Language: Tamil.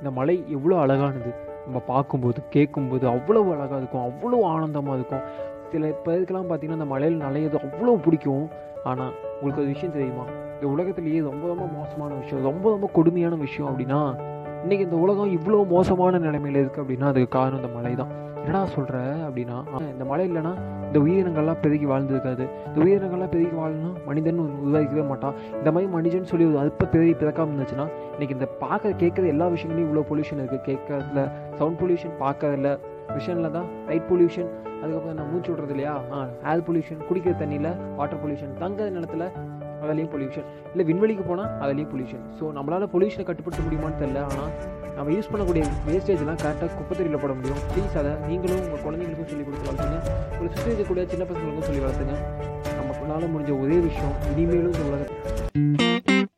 இந்த மலை எவ்வளோ அழகானது. நம்ம பார்க்கும்போது கேட்கும்போது அவ்வளோ அழகாக இருக்கும் அவ்வளோ ஆனந்தமாக இருக்கும். சில பேருக்கெல்லாம் பார்த்திங்கன்னா அந்த மலையில் நலையது அவ்வளோ பிடிக்கும். ஆனால் உங்களுக்கு ஒரு விஷயம் தெரியுமா? இந்த உலகத்துலேயே ரொம்ப ரொம்ப மோசமான விஷயம் ரொம்ப ரொம்ப கொடுமையான விஷயம் அப்படின்னா இன்றைக்கி இந்த உலகம் இவ்வளோ மோசமான நிலைமையில் இருக்குது அப்படின்னா அதுக்கு காரணம் இந்த மலை தான். என்னடா சொல்கிற அப்படின்னா இந்த மழை இல்லைன்னா இந்த உயிரினங்கள்லாம் பெருகி வாழ்ந்துருக்காது இந்த உயிரினங்கள்லாம் பெருகி வாழணும் மனிதன் உருவாக்கவே மாட்டான். இந்த மாதிரி மனிதன் சொல்லி ஒரு அல்ப பெருகி பிறக்காமல் இருந்துச்சுன்னா இன்றைக்கி இந்த பார்க்க கேட்குற எல்லா விஷயங்களையும் இவ்வளோ பொல்யூஷன் இருக்குது கேட்கறதுல சவுண்ட் பொல்யூஷன் பார்க்கறதுல விஷனில் தான் லைட் பொல்யூஷன் அதுக்கப்புறம் நான் மூச்சு விட்றது இல்லையா? ஆ ஏர் பொல்யூஷன் குடிக்கிற தண்ணியில் வாட்டர் பொல்யூஷன் தங்குற நிலத்துல அதுலேயும் பொல்யூஷன் இல்லை விண்வெளிக்கு போனால் அதுலேயும் பொல்யூஷன் ஸோ நம்மளால் பொல்யூஷனை கட்டுப்படுத்த முடியுமான்னு தெரியல ஆனால் நம்ம யூஸ் பண்ணக்கூடிய வேஸ்டேஜ்லாம் கரெக்டாக குப்பத்தறியில் போட முடியும். ப்ளீஸ் அதை நீங்களும் உங்கள் குழந்தைங்களுக்கும் சொல்லி கொடுத்து வளர்த்துங்க. ஒரு சுற்றி இருக்கக்கூடிய சின்ன பசங்களுக்கும் சொல்லி வளர்த்துங்க. நமக்குனால முடிஞ்ச ஒரே விஷயம் இனிமேலும் இந்த உலகத்தை